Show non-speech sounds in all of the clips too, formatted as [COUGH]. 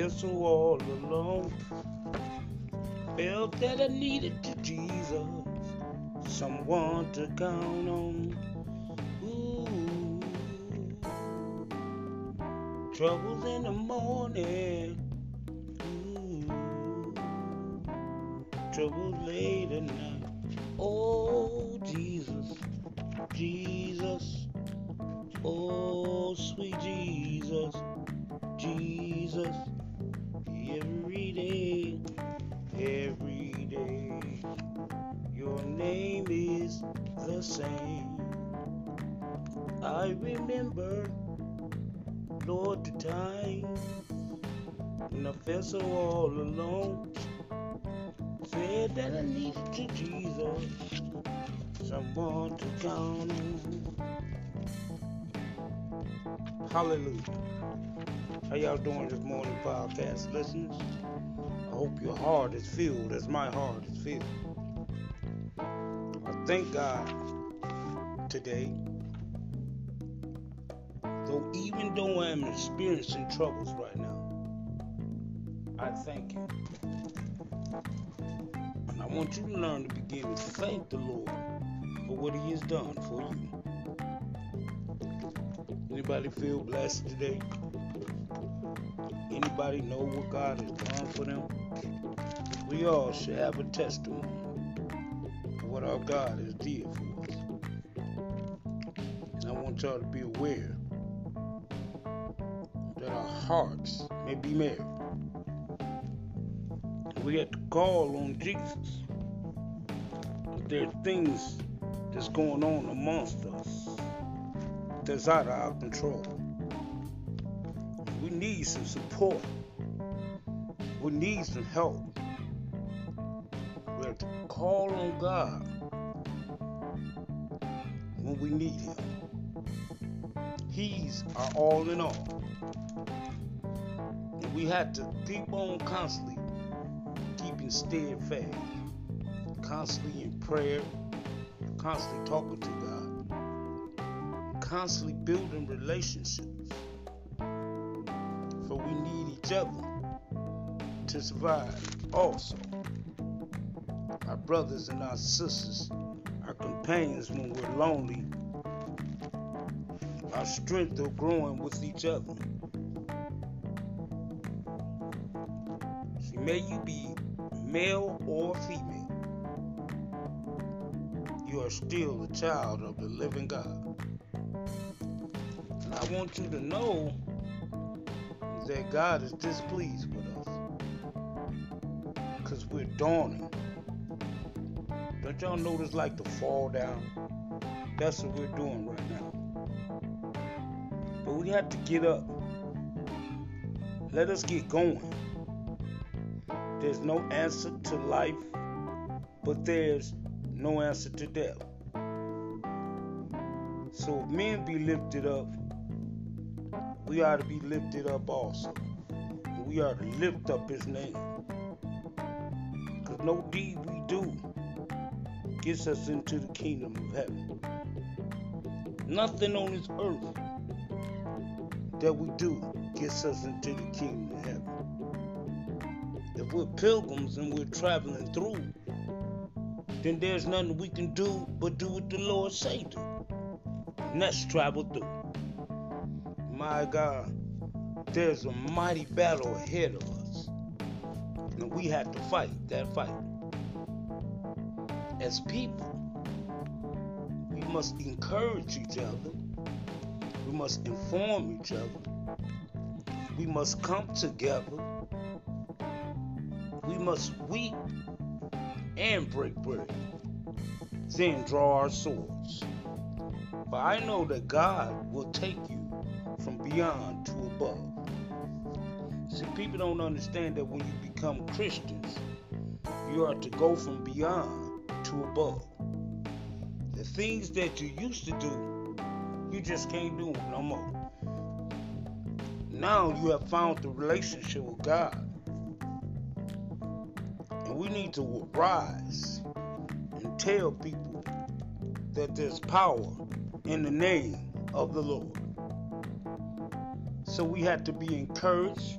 felt so all alone. Felt that I needed to Jesus, someone to count on. Ooh. Troubles in the morning. Ooh. Troubles late at night. Oh, Jesus, Jesus. Same. I remember, Lord, the time when I felt so all alone. Said that I needed to Jesus, someone to count on. Hallelujah. How y'all doing this morning, podcast listeners? I hope your heart is filled as my heart is filled. I thank God today, though even though I'm experiencing troubles right now, I thank Him. And I want you to learn to begin to thank the Lord for what He has done for you. Anybody feel blessed today? Anybody know what God has done for them? We all should have a testimony our God has did for us. And I want y'all to be aware that our hearts may be merry. We have to call on Jesus. There are things that's going on amongst us that's out of our control. We need some support. We need some help. We have to call on God we need Him. He's our all in all. And we have to keep on constantly keeping steadfast, constantly in prayer, constantly talking to God, constantly building relationships. For we need each other to survive also. Our brothers and our sisters, our companions when we're lonely, our strength of growing with each other. See, may you be male or female, you are still a child of the living God. And I want you to know that God is displeased with us because we're dawning. Don't y'all notice like the fall down? That's what we're doing right now. We have to get up. Let us get going. There's no answer to life, but there's no answer to death. So if men be lifted up, we ought to be lifted up also. We ought to lift up his name. Because no deed we do gets us into the kingdom of heaven. Nothing on this earth that we do gets us into the kingdom of heaven. If we're pilgrims and we're traveling through, then there's nothing we can do but do what the Lord say do. And that's travel through. My God, there's a mighty battle ahead of us. And we have to fight that fight. As people, we must encourage each other. We must inform each other. We must come together. We must weep and break bread. Then draw our swords. For I know that God will take you from beyond to above. See, people don't understand that when you become Christians, you are to go from beyond to above. The things that you used to do, you just can't do them no more. Now you have found the relationship with God. And we need to rise and tell people that there's power in the name of the Lord. So we have to be encouraged.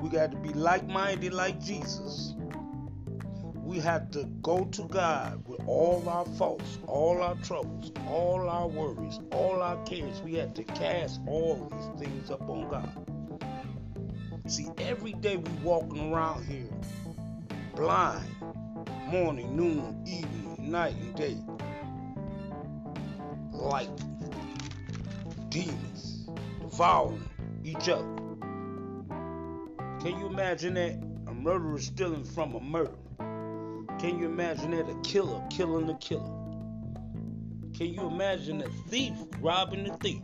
We got to be like minded like Jesus. We have to go to God with all our faults, all our troubles, all our worries, all our cares. We have to cast all these things upon God. See, every day we walking around here blind, morning, noon, evening, night, and day, like demons devouring each other. Can you imagine that? A murderer stealing from a murderer. Can you imagine that? A killer killing a killer. Can you imagine a thief robbing a thief?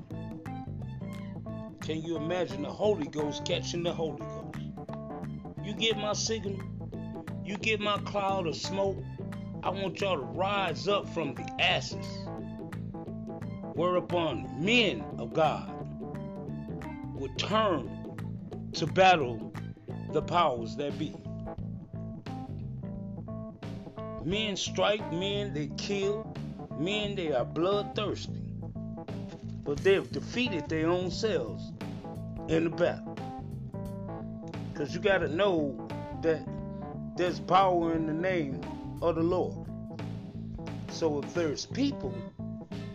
Can you imagine the Holy Ghost catching the Holy Ghost? You get my signal? You get my cloud of smoke? I want y'all to rise up from the ashes. Whereupon men of God would turn to battle the powers that be. Men strike, men they kill, men they are bloodthirsty. But they've defeated their own selves in the battle. Because you got to know that there's power in the name of the Lord. So if there's people,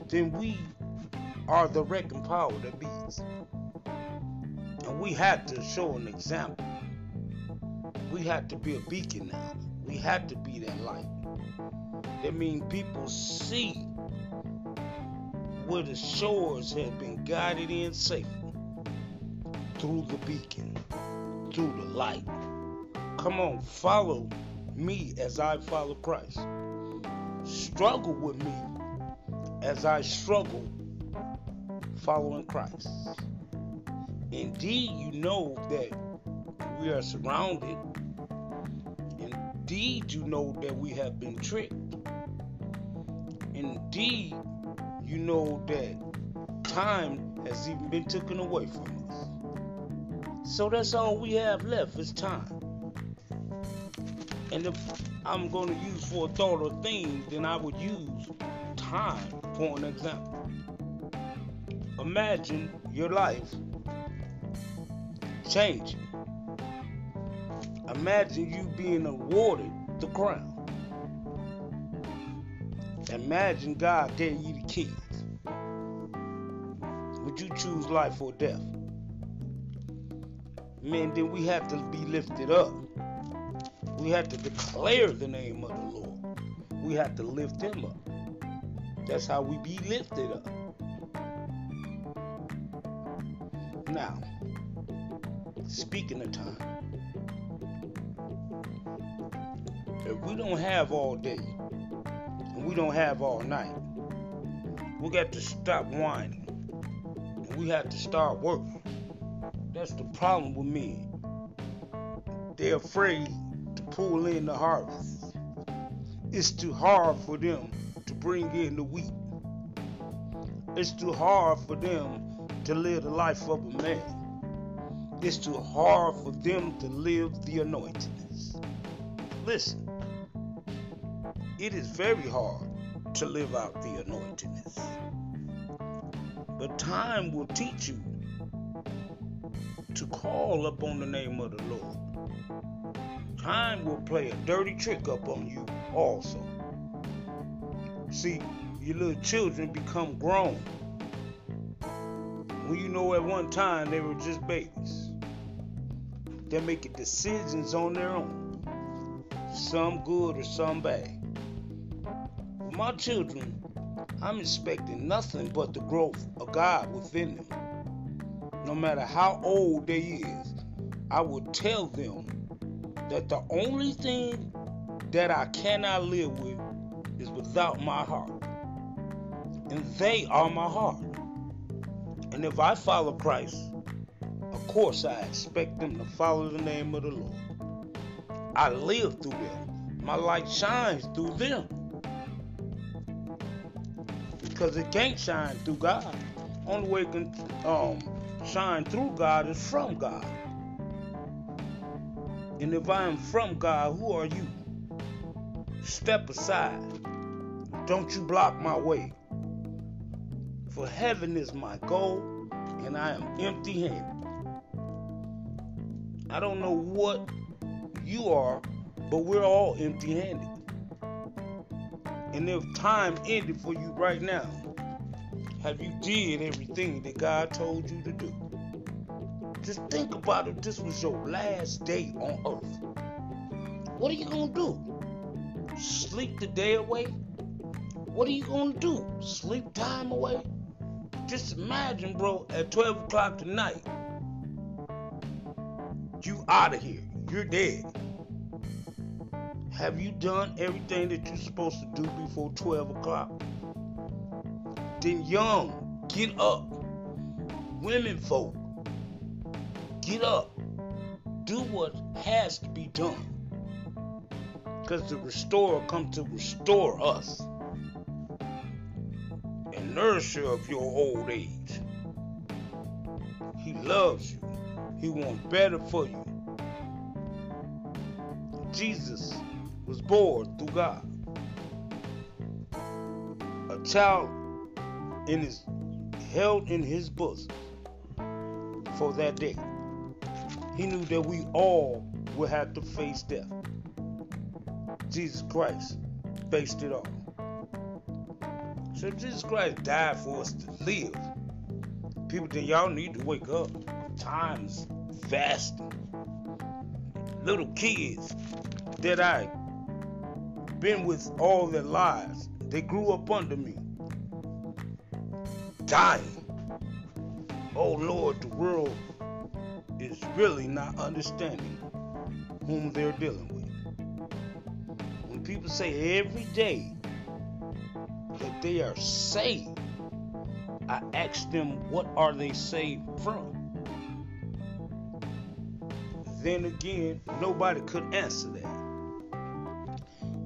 then we are the wrecking power that beats. And we have to show an example. We have to be a beacon now. We have to be that light. That means people see where the shores have been guided in safely through the beacon, through the light. Come on, follow me as I follow Christ. Struggle with me as I struggle following Christ. Indeed, you know that we are surrounded. Indeed, you know that we have been tricked. Indeed, you know that time has even been taken away from us. So that's all we have left is time. And if I'm going to use for a thought or theme, then I would use time for an example. Imagine your life changing. Imagine you being awarded the crown. Imagine God gave you the keys. Would you choose life or death? Man, then we have to be lifted up. We have to declare the name of the Lord. We have to lift him up. That's how we be lifted up. Now, speaking of time, if we don't have all day and we don't have all night, we got to stop whining we have to start working. That's the problem with men. They're afraid to pull in the harvest. It's too hard for them to bring in the wheat. It's too hard for them to live the life of a man. It's too hard for them to live the anointings. Listen, it is very hard to live out the anointings. But time will teach you to call upon the name of the Lord. Time will play a dirty trick up on you also. See, your little children become grown when you know at one time they were just babies. They're making decisions on their own, some good or some bad. My children, I'm expecting nothing but the growth of God within them. No matter how old they is, I will tell them that the only thing that I cannot live with is without my heart. And they are my heart. And if I follow Christ, of course I expect them to follow the name of the Lord. I live through them. My light shines through them. Because it can't shine through God. Only way it can um, shine through God is from God. And if I am from God, who are you? Step aside. Don't you block my way. For heaven is my goal, and I am empty handed. I don't know what you are, but we're all empty handed. And if time ended for you right now, have you did everything that God told you to do? Just think about it. This was your last day on earth. What are you gonna do? Sleep the day away? What are you gonna do? Sleep time away? Just imagine, bro, at 12 o'clock tonight, you out of here. You're dead. Have you done everything that you're supposed to do before 12 o'clock? Then young, get up. Women folk, get up. Do what has to be done. Because the restorer come to restore us and nourish you of your old age. He loves you. He wants better for you. Jesus was born through God. A child in his held in his bosom for that day. He knew that we all would have to face death. Jesus Christ faced it all. So Jesus Christ died for us to live. People think y'all need to wake up. Times fasting. Little kids that I been with all their lives. They grew up under me. Dying. Oh Lord, the world is really not understanding whom they're dealing with. When people say every day that they are saved, I ask them, what are they saved from? Then again, nobody could answer that.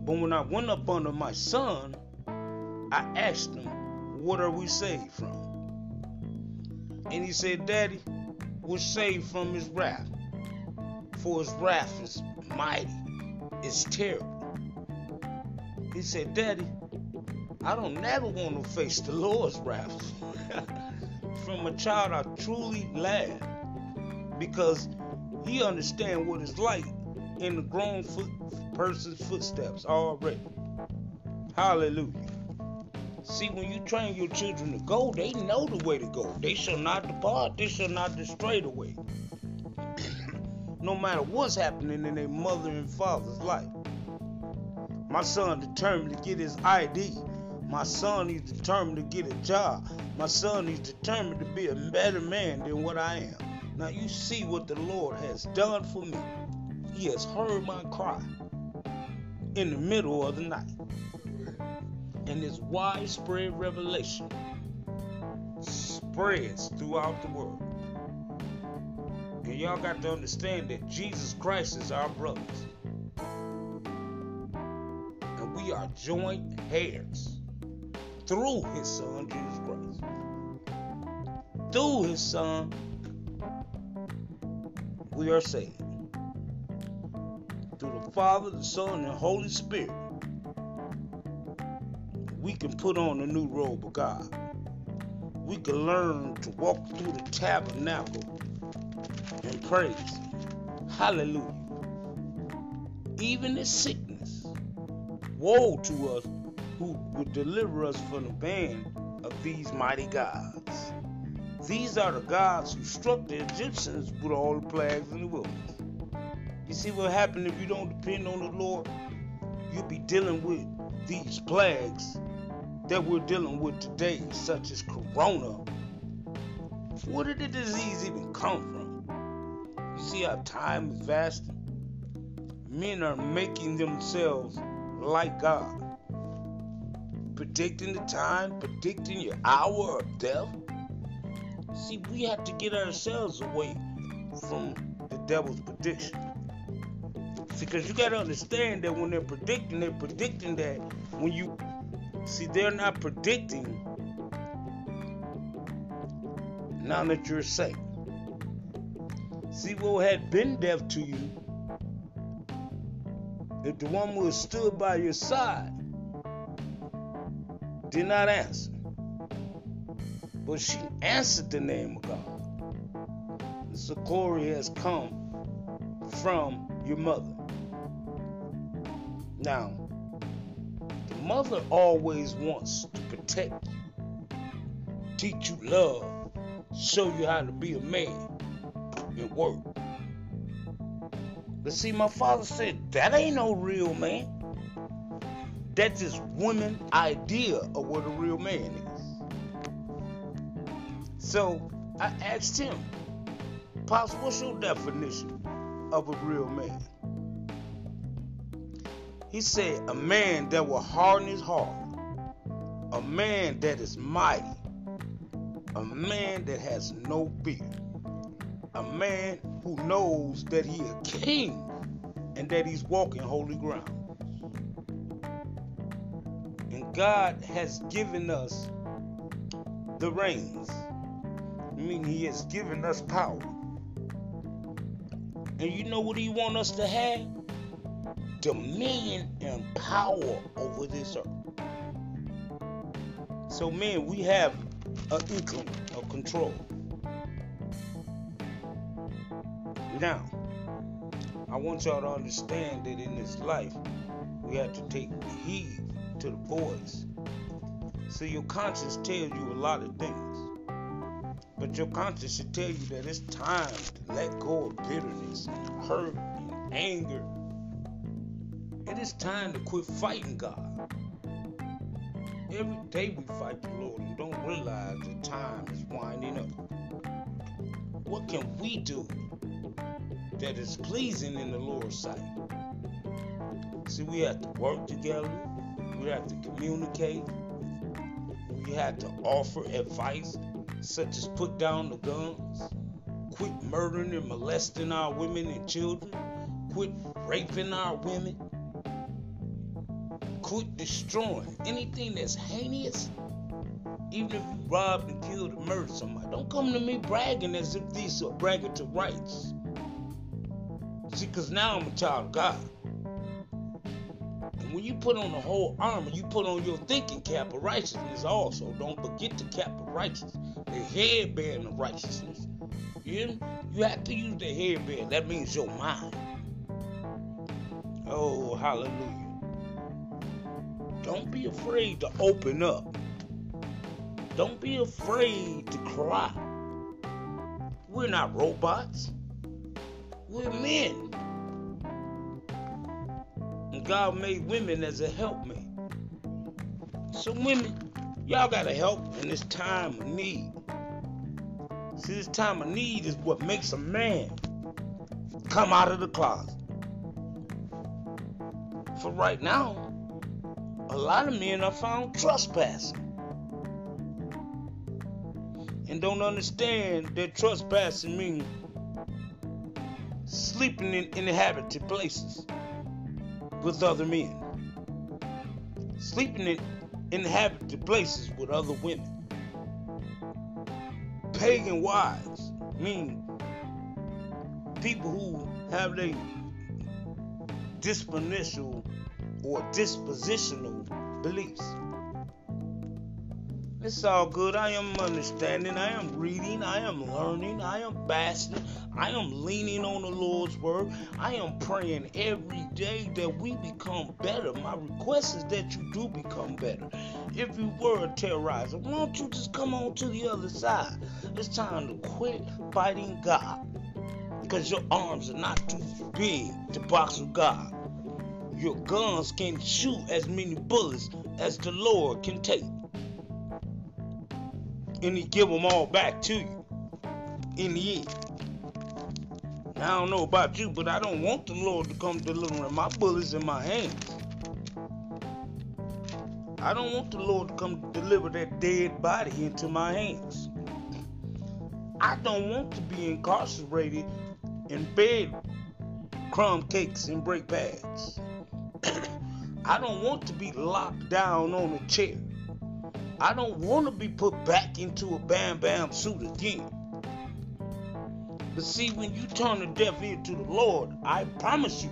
But when I went up under my son, I asked him, What are we saved from? And he said, Daddy, we're saved from his wrath. For his wrath is mighty, it's terrible. He said, Daddy, I don't never want to face the Lord's wrath. [LAUGHS] from a child, I truly laughed because he understands what it's like in the grown foot person's footsteps already. Hallelujah. See, when you train your children to go, they know the way to go. They shall not depart, they shall not stray the way. [CLEARS THROAT] no matter what's happening in their mother and father's life. My son determined to get his ID. My son is determined to get a job. My son is determined to be a better man than what I am. Now you see what the Lord has done for me. He has heard my cry in the middle of the night. And this widespread revelation spreads throughout the world. And y'all got to understand that Jesus Christ is our brothers. And we are joint heirs through his son, Jesus Christ. Through his son, we are saved through the Father, the Son, and the Holy Spirit, we can put on a new robe of God. We can learn to walk through the tabernacle and praise. Hallelujah. Even in sickness, woe to us who would deliver us from the band of these mighty gods. These are the gods who struck the Egyptians with all the plagues in the wilderness. You see what happened if you don't depend on the Lord? You'll be dealing with these plagues that we're dealing with today, such as corona. Where did the disease even come from? You see how time is vast? Men are making themselves like God. Predicting the time, predicting your hour of death. See, we have to get ourselves away from the devil's prediction. Because you got to understand that when they're predicting, they're predicting that when you see, they're not predicting now that you're safe. See, what had been death to you if the woman who stood by your side did not answer, but she answered the name of God, the glory has come from your mother. Now, the mother always wants to protect you, teach you love, show you how to be a man and work. But see, my father said that ain't no real man. That's just women' idea of what a real man is. So I asked him, Pops, what's your definition of a real man? He said, a man that will harden his heart, a man that is mighty, a man that has no fear, a man who knows that he a king and that he's walking holy ground. And God has given us the reins. I mean, he has given us power. And you know what he want us to have? Dominion and power over this earth. So, man, we have an inkling of control. Now, I want y'all to understand that in this life, we have to take heed to the voice. So your conscience tells you a lot of things. But your conscience should tell you that it's time to let go of bitterness, hurt, and anger it is time to quit fighting God. Every day we fight the Lord and don't realize the time is winding up. What can we do that is pleasing in the Lord's sight? See, we have to work together, we have to communicate, we have to offer advice, such as put down the guns, quit murdering and molesting our women and children, quit raping our women quit destroying anything that's heinous. Even if you robbed and killed and murdered somebody, don't come to me bragging as if these are bragging to rights. See, because now I'm a child of God. And when you put on the whole armor, you put on your thinking cap of righteousness also. Don't forget the cap of righteousness, the headband of righteousness. You, you have to use the headband. That means your mind. Oh, hallelujah. Don't be afraid to open up. Don't be afraid to cry. We're not robots. We're men. And God made women as a helpmate. So women, y'all gotta help in this time of need. See, this time of need is what makes a man come out of the closet. For right now, a lot of men are found trespassing and don't understand that trespassing means sleeping in inhabited places with other men, sleeping in inhabited places with other women. Pagan wives mean people who have their dispositional or dispositional beliefs. It's all good. I am understanding. I am reading. I am learning. I am fasting. I am leaning on the Lord's word. I am praying every day that we become better. My request is that you do become better. If you were a terrorizer, why don't you just come on to the other side? It's time to quit fighting God. Because your arms are not too big to box with God your guns can shoot as many bullets as the Lord can take. And he give them all back to you in the end. I don't know about you, but I don't want the Lord to come delivering my bullets in my hands. I don't want the Lord to come deliver that dead body into my hands. I don't want to be incarcerated in bed crumb cakes and break pads. I don't want to be locked down on a chair. I don't want to be put back into a bam bam suit again. But see, when you turn a deaf ear to the Lord, I promise you,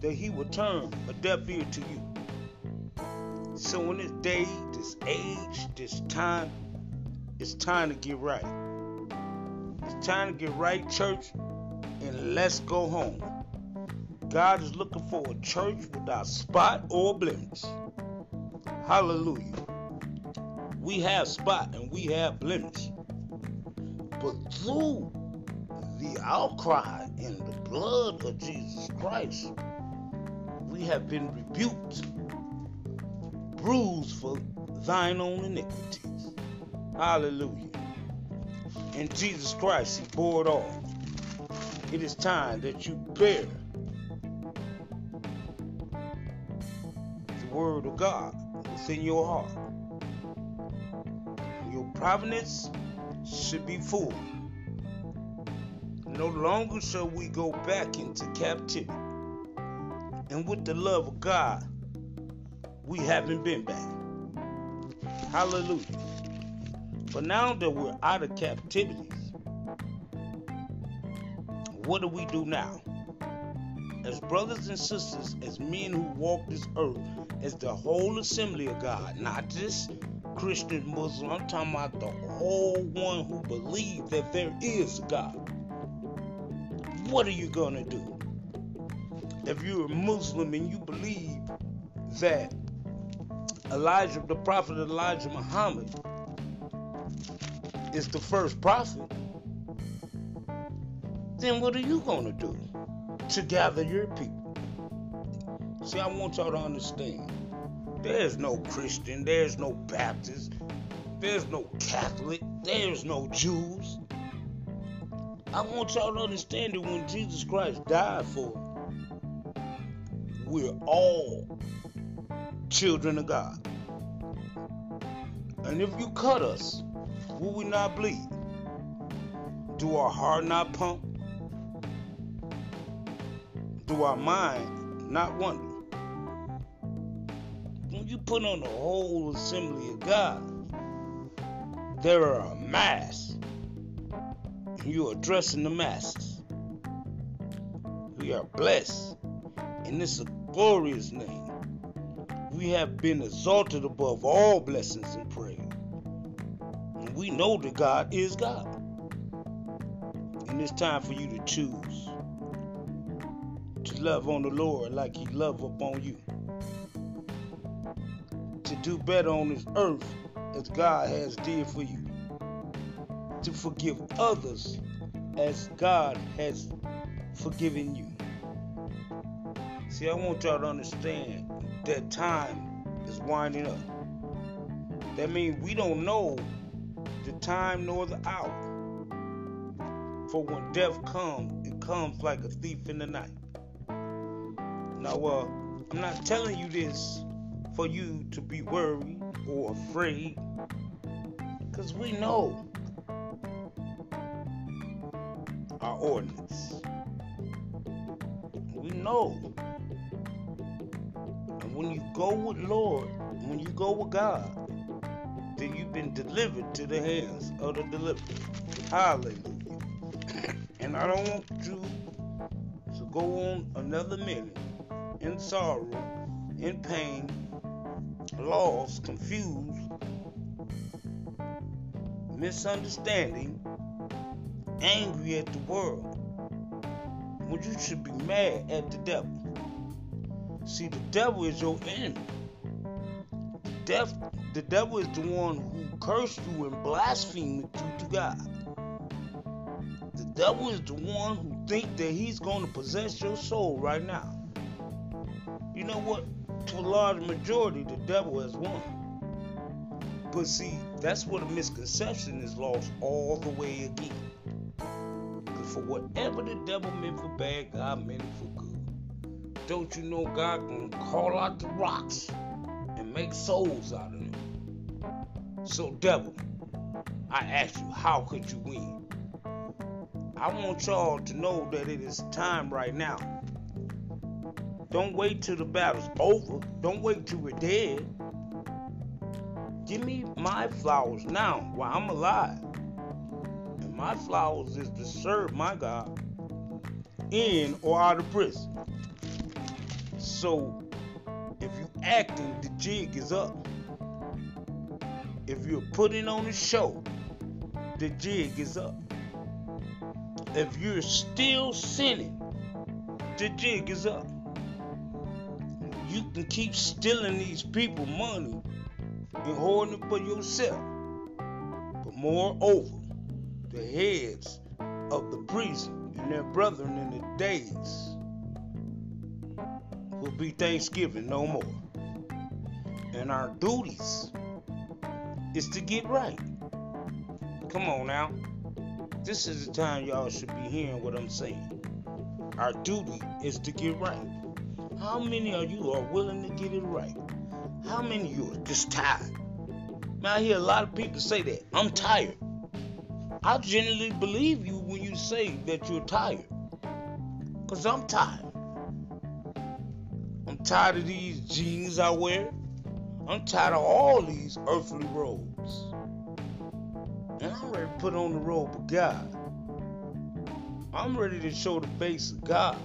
that he will turn a deaf ear to you. So in this day, this age, this time, it's time to get right. It's time to get right, church, and let's go home. God is looking for a church without spot or blemish. Hallelujah. We have spot and we have blemish. But through the outcry in the blood of Jesus Christ, we have been rebuked, bruised for thine own iniquities. Hallelujah. In Jesus Christ, He bore it all. It is time that you bear word of God within your heart. Your providence should be full. No longer shall we go back into captivity. And with the love of God, we haven't been back. Hallelujah. But now that we're out of captivity, what do we do now? As brothers and sisters, as men who walk this earth, as the whole assembly of God, not just Christian, Muslim, I'm talking about the whole one who believe that there is God. What are you to do? If you're a Muslim and you believe that Elijah, the prophet Elijah Muhammad, is the first prophet, then what are you to do to gather your people? See, I want y'all to understand there's no Christian, there's no Baptist, there's no Catholic, there's no Jews. I want y'all to understand that when Jesus Christ died for we're all children of God. And if you cut us, will we not bleed? Do our heart not pump? Do our mind not wonder? You put on the whole assembly of God, there are a mass. You're addressing the masses. We are blessed. And this glorious name. We have been exalted above all blessings and praise. And we know that God is God. And it's time for you to choose to love on the Lord like He love upon you. Do better on this earth as God has did for you. To forgive others as God has forgiven you. See, I want y'all to understand that time is winding up. That means we don't know the time nor the hour. For when death comes, it comes like a thief in the night. Now, uh, I'm not telling you this for you to be worried or afraid, because we know our ordinance. We know. And when you go with Lord, when you go with God, then you've been delivered to the hands of the deliverer. Hallelujah. and I don't want you to go on another minute in sorrow, in pain, lost, confused, misunderstanding, angry at the world, when you should be mad at the devil. See, the devil is your enemy. The, def- the devil is the one who cursed you and blasphemed you to God. The devil is the one who think that he's going to possess your soul right now. You know what? To a large majority, the devil has won. But see, that's where the misconception is lost all the way again. Because for whatever the devil meant for bad, God meant it for good. Don't you know God gonna call out the rocks and make souls out of them? So, devil, I ask you, how could you win? I want y'all to know that it is time right now don't wait till the battle's over. Don't wait till we're dead. Give me my flowers now while I'm alive. And my flowers is to serve my God in or out of prison. So if you acting, the jig is up. If you're putting on a show, the jig is up. If you're still sinning, the jig is up. You can keep stealing these people money and hoarding it for yourself. But moreover, the heads of the priests and their brethren in the days will be Thanksgiving no more. And our duties is to get right. Come on now. This is the time y'all should be hearing what I'm saying. Our duty is to get right. How many of you are willing to get it right? How many of you are just tired? Man, I hear a lot of people say that. I'm tired. I genuinely believe you when you say that you're tired. Because I'm tired. I'm tired of these jeans I wear. I'm tired of all these earthly robes. And I'm ready to put on the robe of God. I'm ready to show the face of God.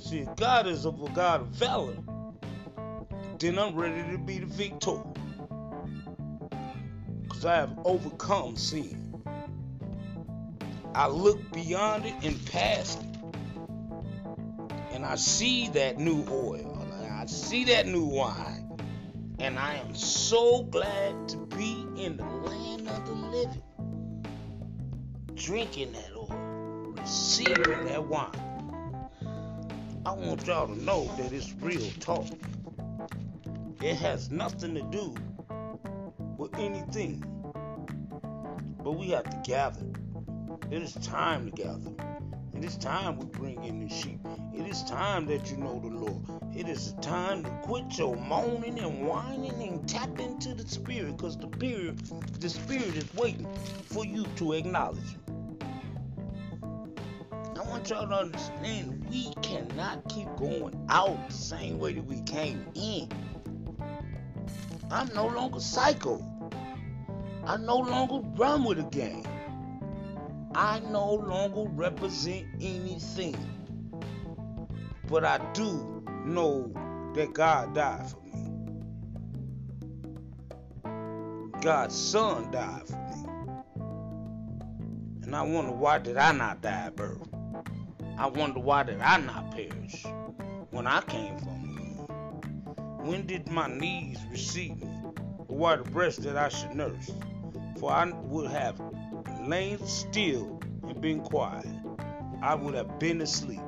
See, God is a God of valor, then I'm ready to be the victor. Because I have overcome sin. I look beyond it and past it. And I see that new oil. I see that new wine. And I am so glad to be in the land of the living. Drinking that oil, receiving that wine. I want y'all to know that it's real talk. It has nothing to do with anything. But we have to gather. It is time to gather. It is time we bring in the sheep. It is time that you know the Lord. It is time to quit your moaning and whining and tap into the spirit because the spirit, the spirit is waiting for you to acknowledge him. I want y'all to understand we cannot keep going out the same way that we came in. I'm no longer psycho. I no longer run with a gang. I no longer represent anything. But I do know that God died for me. God's son died for me. And I wonder why did I not die at birth? I wonder why did I not perish when I came from womb? When did my knees receive me? Or why the breast that I should nurse? For I would have lain still and been quiet. I would have been asleep.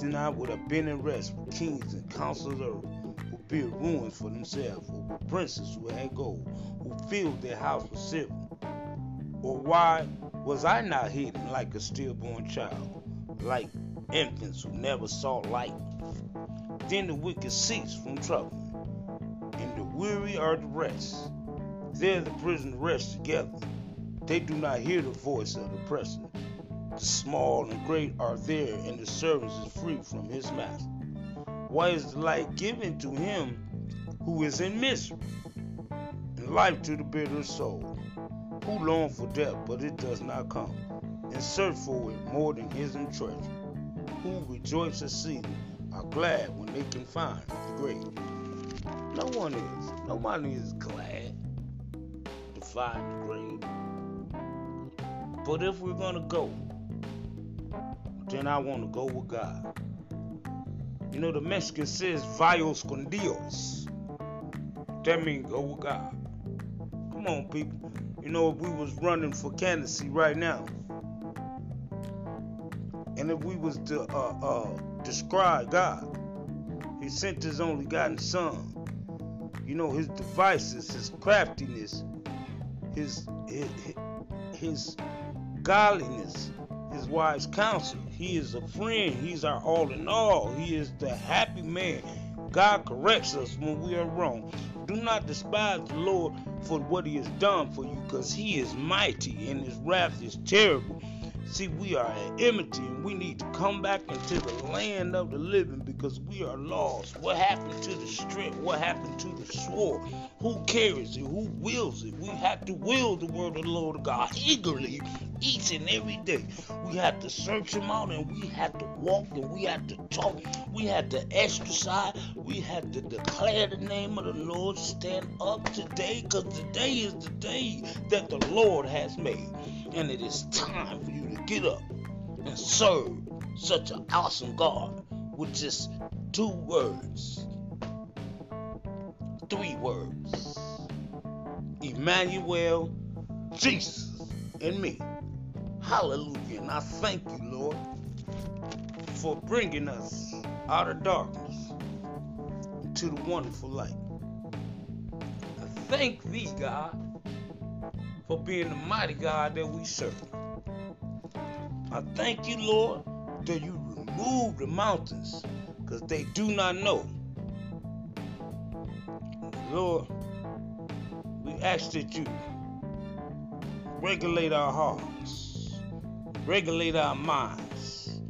Then I would have been in rest with kings and counselors of earth who built ruins for themselves, or princes who had gold, who filled their house with silver. Or why was I not hidden like a stillborn child, like infants who never saw light? Then the wicked cease from trouble, and the weary are the rest. There the prisoners rest together. They do not hear the voice of the oppressor. The small and great are there, and the servant is free from his master. Why is the light given to him who is in misery, and life to the bitter soul, who long for death, but it does not come, and search for it more than hidden treasure, who rejoice exceedingly, are glad when they can find the grave. No one is. Nobody is glad to find the grave. But if we're going to go, then I want to go with God. You know, the Mexican says, Vayos con Dios. That means go with God. Come on, people. You know, if we was running for candidacy right now, and if we was to uh, uh, describe God, He sent His only begotten Son. You know, His devices, His craftiness, His His, his godliness, His wise counsel. He is a friend. He's our all in all. He is the happy man. God corrects us when we are wrong. Do not despise the Lord for what he has done for you, because he is mighty and his wrath is terrible. See, we are at enmity and we need to come back into the land of the living because we are lost. What happened to the strength? What happened to the sword? Who carries it? Who wills it? We have to will the word of the Lord God eagerly each and every day. We have to search Him out and we have to walk and we have to talk. We have to exercise. We have to declare the name of the Lord. Stand up today because today is the day that the Lord has made. And it is time for you get up and serve such an awesome God with just two words, three words Emmanuel, Jesus, and me. Hallelujah. And I thank you, Lord, for bringing us out of darkness into the wonderful light. I thank thee, God, for being the mighty God that we serve. I thank you, Lord, that you remove the mountains because they do not know. Lord, we ask that you regulate our hearts regulate our minds.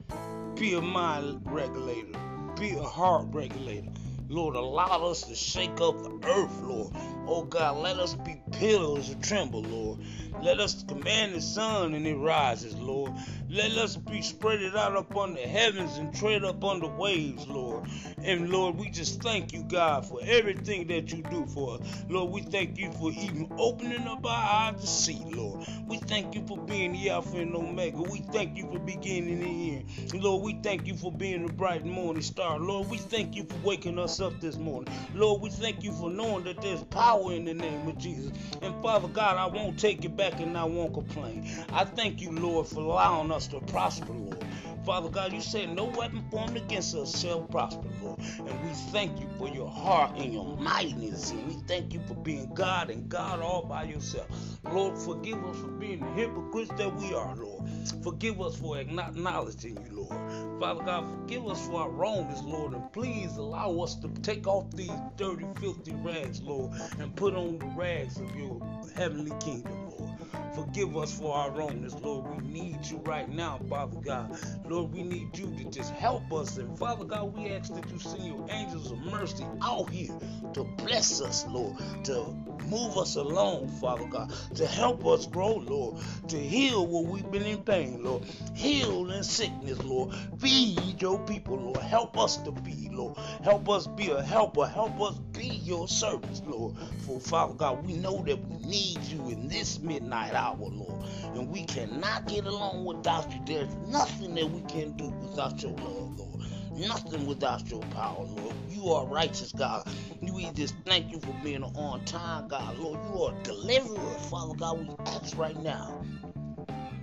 Be a mind regulator. Be a heart regulator. Lord, allow us to shake up the earth, Lord. Oh God, let us be pillars of tremble, Lord. Let us command the sun and it rises, Lord. Let us be spread it out upon the heavens and tread upon the waves, Lord. And Lord, we just thank you, God, for everything that you do for us. Lord, we thank you for even opening up our eyes to see, Lord. We thank you for being the Alpha and Omega. We thank you for beginning and end. Lord, we thank you for being the bright morning star. Lord, we thank you for waking us up this morning. Lord, we thank you for knowing that there's power in the name of Jesus. And Father God, I won't take it back and I won't complain. I thank you, Lord, for allowing us to prosper, Lord. Father God, you said no weapon formed against us shall prosper, Lord. And we thank you for your heart and your mightiness. And we thank you for being God and God all by yourself. Lord, forgive us for being hypocrites that we are, Lord. Forgive us for acknowledging you, Lord. Father God, forgive us for our wrongs, Lord. And please allow us to take off these dirty, filthy rags, Lord, and put on the rags of your heavenly kingdom. Lord. Forgive us for our wrongness, Lord. We need you right now, Father God. Lord, we need you to just help us. And Father God, we ask that you send your angels of mercy out here to bless us, Lord, to move us along, Father God, to help us grow, Lord, to heal where we've been in pain, Lord. Heal in sickness, Lord. Feed your people, Lord. Help us to be, Lord. Help us be a helper. Help us be your servants, Lord. For Father God, we know that we need you in this midnight hour, Lord. And we cannot get along without you. There's nothing that we can do without your love, Lord. Nothing without your power, Lord. You are righteous, God. We just thank you for being on time, God. Lord, you are a deliverer, Father God. We ask right now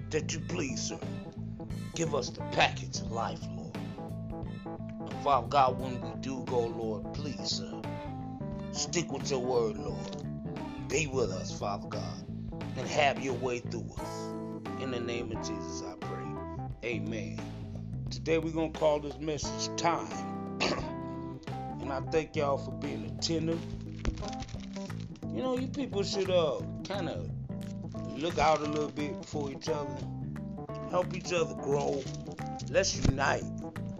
that you please, sir, give us the package of life, Lord. And Father God, when we do go, Lord, please, sir, stick with your word, Lord. Be with us, Father God, and have your way through us. In the name of Jesus, I pray. Amen. Today we're going to call this message Time. and I thank y'all for being attentive. You know, you people should uh kind of look out a little bit for each other. Help each other grow. Let's unite.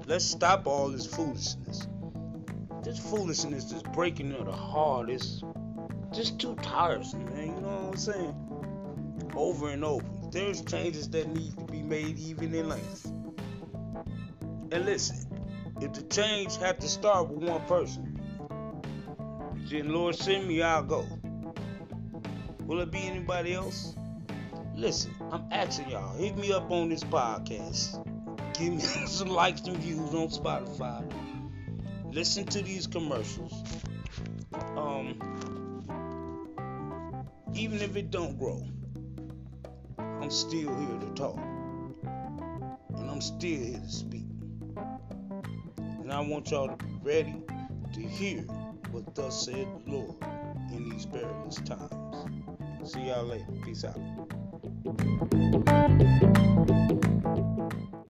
Let's stop all this foolishness. This foolishness is breaking of the heart. It's just too tiresome, man. You know what I'm saying? Over and over. There's changes that need to be made even in life. And listen, if the change had to start with one person, then Lord send me, I'll go. Will it be anybody else? Listen, I'm asking y'all, hit me up on this podcast. Give me [LAUGHS] some likes and views on Spotify. Listen to these commercials. Um, even if it don't grow, I'm still here to talk. And I'm still here to speak. And I want y'all to be ready to hear what thus said the Lord in these perilous times. See y'all later. Peace out.